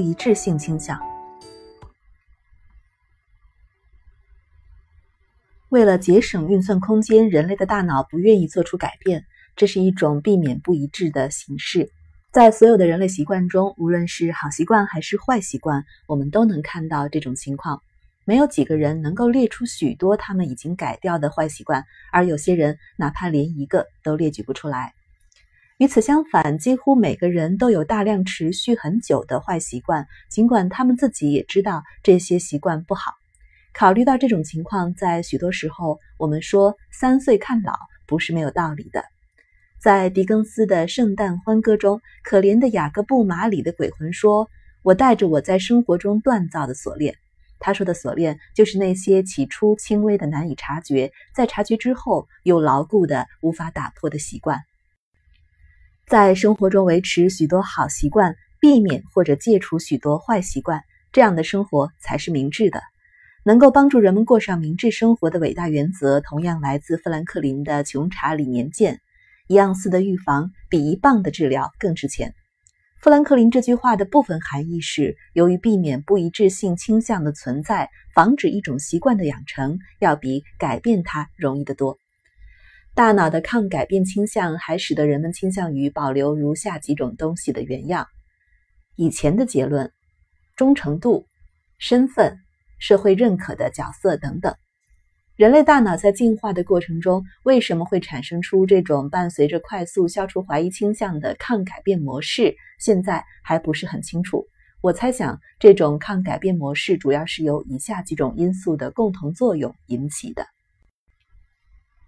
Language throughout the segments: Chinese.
一致性倾向。为了节省运算空间，人类的大脑不愿意做出改变，这是一种避免不一致的形式。在所有的人类习惯中，无论是好习惯还是坏习惯，我们都能看到这种情况。没有几个人能够列出许多他们已经改掉的坏习惯，而有些人哪怕连一个都列举不出来。与此相反，几乎每个人都有大量持续很久的坏习惯，尽管他们自己也知道这些习惯不好。考虑到这种情况，在许多时候，我们说“三岁看老”不是没有道理的。在狄更斯的《圣诞欢歌》中，可怜的雅各布·马里的鬼魂说：“我带着我在生活中锻造的锁链。”他说的锁链，就是那些起初轻微的、难以察觉，在察觉之后又牢固的、无法打破的习惯。在生活中维持许多好习惯，避免或者戒除许多坏习惯，这样的生活才是明智的。能够帮助人们过上明智生活的伟大原则，同样来自富兰克林的《穷查理年鉴》：一盎司的预防比一磅的治疗更值钱。富兰克林这句话的部分含义是：由于避免不一致性倾向的存在，防止一种习惯的养成，要比改变它容易得多。大脑的抗改变倾向还使得人们倾向于保留如下几种东西的原样：以前的结论、忠诚度、身份、社会认可的角色等等。人类大脑在进化的过程中，为什么会产生出这种伴随着快速消除怀疑倾向的抗改变模式？现在还不是很清楚。我猜想，这种抗改变模式主要是由以下几种因素的共同作用引起的：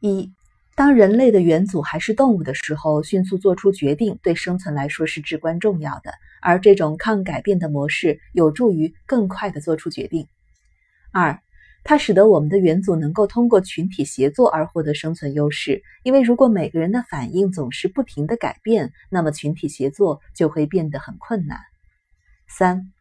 一。当人类的元祖还是动物的时候，迅速做出决定对生存来说是至关重要的。而这种抗改变的模式有助于更快地做出决定。二，它使得我们的元祖能够通过群体协作而获得生存优势。因为如果每个人的反应总是不停地改变，那么群体协作就会变得很困难。三。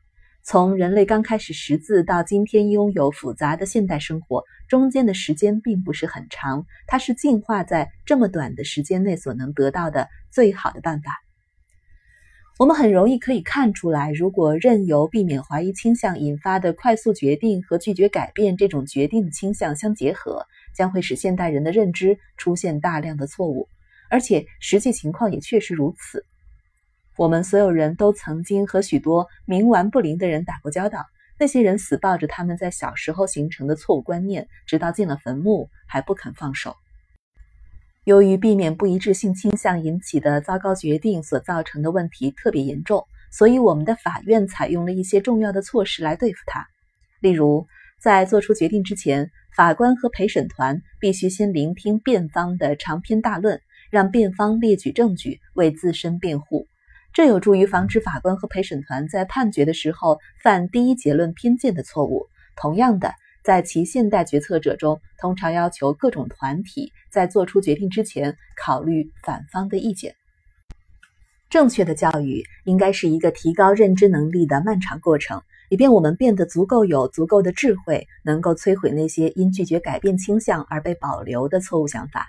从人类刚开始识字到今天拥有复杂的现代生活，中间的时间并不是很长。它是进化在这么短的时间内所能得到的最好的办法。我们很容易可以看出来，如果任由避免怀疑倾向引发的快速决定和拒绝改变这种决定的倾向相结合，将会使现代人的认知出现大量的错误。而且实际情况也确实如此。我们所有人都曾经和许多冥顽不灵的人打过交道，那些人死抱着他们在小时候形成的错误观念，直到进了坟墓还不肯放手。由于避免不一致性倾向引起的糟糕决定所造成的问题特别严重，所以我们的法院采用了一些重要的措施来对付它。例如，在做出决定之前，法官和陪审团必须先聆听辩方的长篇大论，让辩方列举证据为自身辩护。这有助于防止法官和陪审团在判决的时候犯第一结论偏见的错误。同样的，在其现代决策者中，通常要求各种团体在做出决定之前考虑反方的意见。正确的教育应该是一个提高认知能力的漫长过程，以便我们变得足够有足够的智慧，能够摧毁那些因拒绝改变倾向而被保留的错误想法。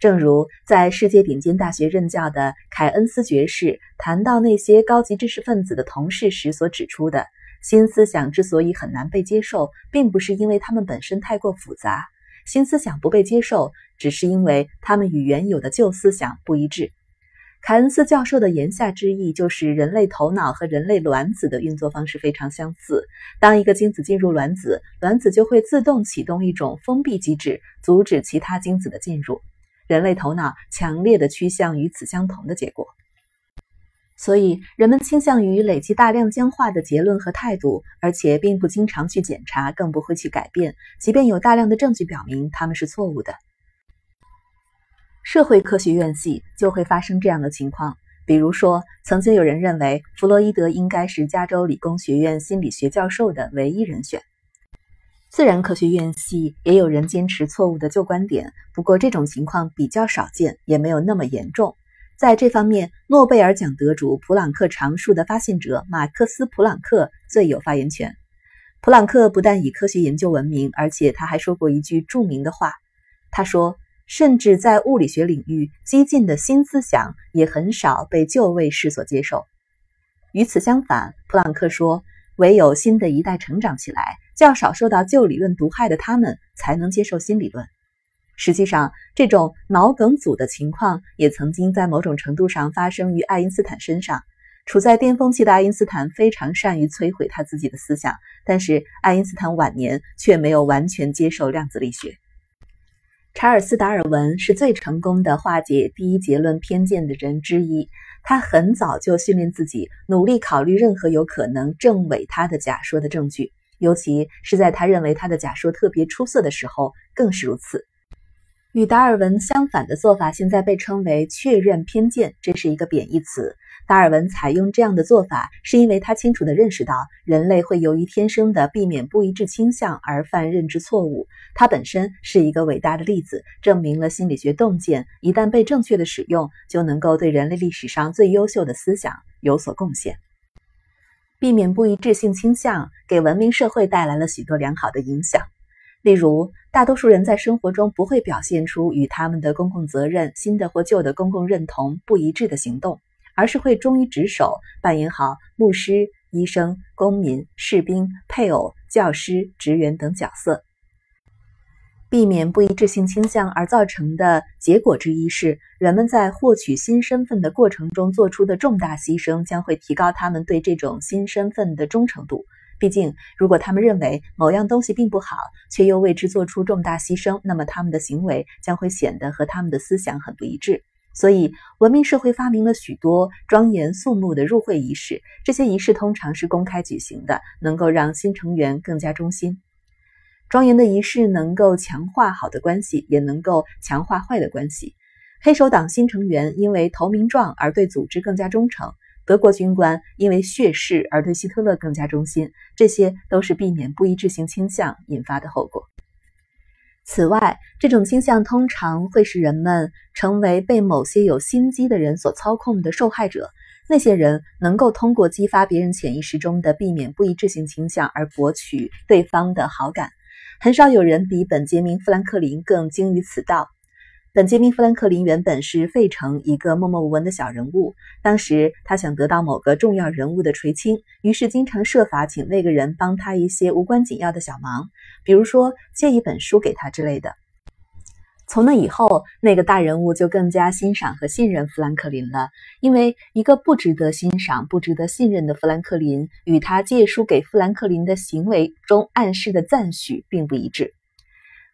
正如在世界顶尖大学任教的凯恩斯爵士谈到那些高级知识分子的同事时所指出的，新思想之所以很难被接受，并不是因为它们本身太过复杂，新思想不被接受，只是因为它们与原有的旧思想不一致。凯恩斯教授的言下之意就是，人类头脑和人类卵子的运作方式非常相似。当一个精子进入卵子，卵子就会自动启动一种封闭机制，阻止其他精子的进入。人类头脑强烈的趋向与此相同的结果，所以人们倾向于累积大量僵化的结论和态度，而且并不经常去检查，更不会去改变，即便有大量的证据表明他们是错误的。社会科学院系就会发生这样的情况，比如说，曾经有人认为弗洛伊德应该是加州理工学院心理学教授的唯一人选。自然科学院系也有人坚持错误的旧观点，不过这种情况比较少见，也没有那么严重。在这方面，诺贝尔奖得主普朗克常数的发现者马克思·普朗克最有发言权。普朗克不但以科学研究闻名，而且他还说过一句著名的话。他说：“甚至在物理学领域，激进的新思想也很少被旧卫士所接受。”与此相反，普朗克说，唯有新的一代成长起来，较少受到旧理论毒害的他们，才能接受新理论。实际上，这种脑梗阻的情况也曾经在某种程度上发生于爱因斯坦身上。处在巅峰期的爱因斯坦非常善于摧毁他自己的思想，但是爱因斯坦晚年却没有完全接受量子力学。查尔斯·达尔文是最成功的化解第一结论偏见的人之一。他很早就训练自己，努力考虑任何有可能证伪他的假说的证据，尤其是在他认为他的假说特别出色的时候，更是如此。与达尔文相反的做法，现在被称为确认偏见，这是一个贬义词。达尔文采用这样的做法，是因为他清楚地认识到人类会由于天生的避免不一致倾向而犯认知错误。他本身是一个伟大的例子，证明了心理学洞见一旦被正确的使用，就能够对人类历史上最优秀的思想有所贡献。避免不一致性倾向给文明社会带来了许多良好的影响。例如，大多数人在生活中不会表现出与他们的公共责任、新的或旧的公共认同不一致的行动，而是会忠于职守，扮演好牧师、医生、公民、士兵、配偶、教师、职员等角色。避免不一致性倾向而造成的结果之一是，人们在获取新身份的过程中做出的重大牺牲，将会提高他们对这种新身份的忠诚度。毕竟，如果他们认为某样东西并不好，却又为之做出重大牺牲，那么他们的行为将会显得和他们的思想很不一致。所以，文明社会发明了许多庄严肃穆的入会仪式，这些仪式通常是公开举行的，能够让新成员更加忠心。庄严的仪式能够强化好的关系，也能够强化坏的关系。黑手党新成员因为投名状而对组织更加忠诚。德国军官因为血誓而对希特勒更加忠心，这些都是避免不一致性倾向引发的后果。此外，这种倾向通常会使人们成为被某些有心机的人所操控的受害者。那些人能够通过激发别人潜意识中的避免不一致性倾向而博取对方的好感。很少有人比本杰明·富兰克林更精于此道。本杰明·富兰克林原本是费城一个默默无闻的小人物。当时他想得到某个重要人物的垂青，于是经常设法请那个人帮他一些无关紧要的小忙，比如说借一本书给他之类的。从那以后，那个大人物就更加欣赏和信任富兰克林了，因为一个不值得欣赏、不值得信任的富兰克林与他借书给富兰克林的行为中暗示的赞许并不一致。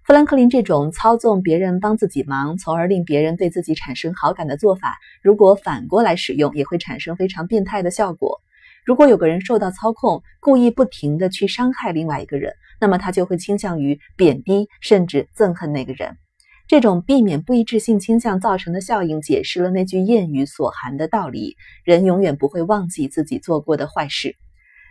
富兰克林这种操纵别人帮自己忙，从而令别人对自己产生好感的做法，如果反过来使用，也会产生非常变态的效果。如果有个人受到操控，故意不停地去伤害另外一个人，那么他就会倾向于贬低甚至憎恨那个人。这种避免不一致性倾向造成的效应，解释了那句谚语所含的道理：人永远不会忘记自己做过的坏事。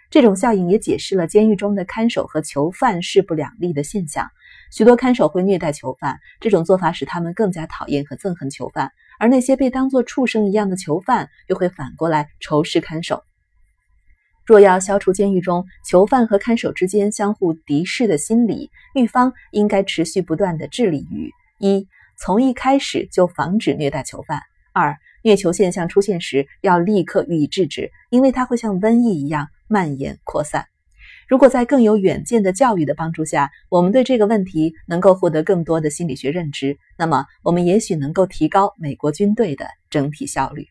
这种效应也解释了监狱中的看守和囚犯势不两立的现象。许多看守会虐待囚犯，这种做法使他们更加讨厌和憎恨囚犯；而那些被当作畜生一样的囚犯，又会反过来仇视看守。若要消除监狱中囚犯和看守之间相互敌视的心理，狱方应该持续不断地致力于：一、从一开始就防止虐待囚犯；二、虐囚现象出现时，要立刻予以制止，因为它会像瘟疫一样蔓延扩散。如果在更有远见的教育的帮助下，我们对这个问题能够获得更多的心理学认知，那么我们也许能够提高美国军队的整体效率。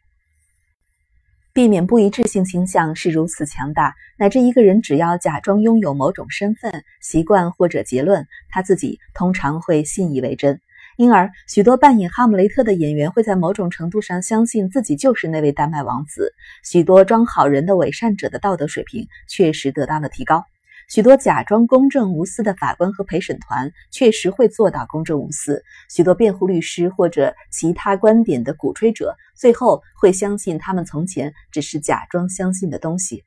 避免不一致性倾向是如此强大，乃至一个人只要假装拥有某种身份、习惯或者结论，他自己通常会信以为真。因而，许多扮演哈姆雷特的演员会在某种程度上相信自己就是那位丹麦王子。许多装好人的伪善者的道德水平确实得到了提高。许多假装公正无私的法官和陪审团确实会做到公正无私。许多辩护律师或者其他观点的鼓吹者最后会相信他们从前只是假装相信的东西。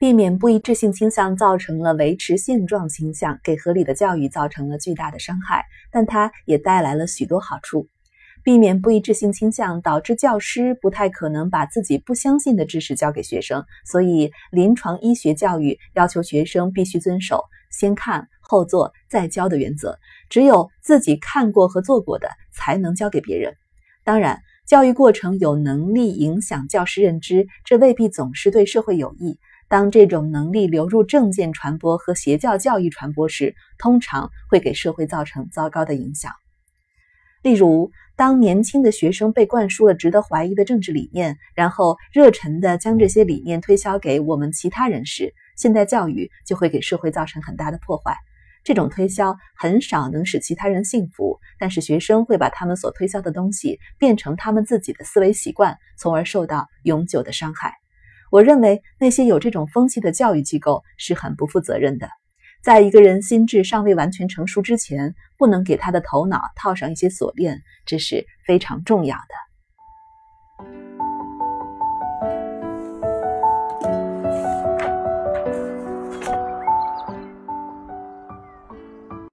避免不一致性倾向造成了维持现状倾向，给合理的教育造成了巨大的伤害，但它也带来了许多好处。避免不一致性倾向导致教师不太可能把自己不相信的知识教给学生，所以临床医学教育要求学生必须遵守“先看后做再教”的原则，只有自己看过和做过的才能教给别人。当然。教育过程有能力影响教师认知，这未必总是对社会有益。当这种能力流入政见传播和邪教教育传播时，通常会给社会造成糟糕的影响。例如，当年轻的学生被灌输了值得怀疑的政治理念，然后热忱地将这些理念推销给我们其他人时，现代教育就会给社会造成很大的破坏。这种推销很少能使其他人信服，但是学生会把他们所推销的东西变成他们自己的思维习惯，从而受到永久的伤害。我认为那些有这种风气的教育机构是很不负责任的。在一个人心智尚未完全成熟之前，不能给他的头脑套上一些锁链，这是非常重要的。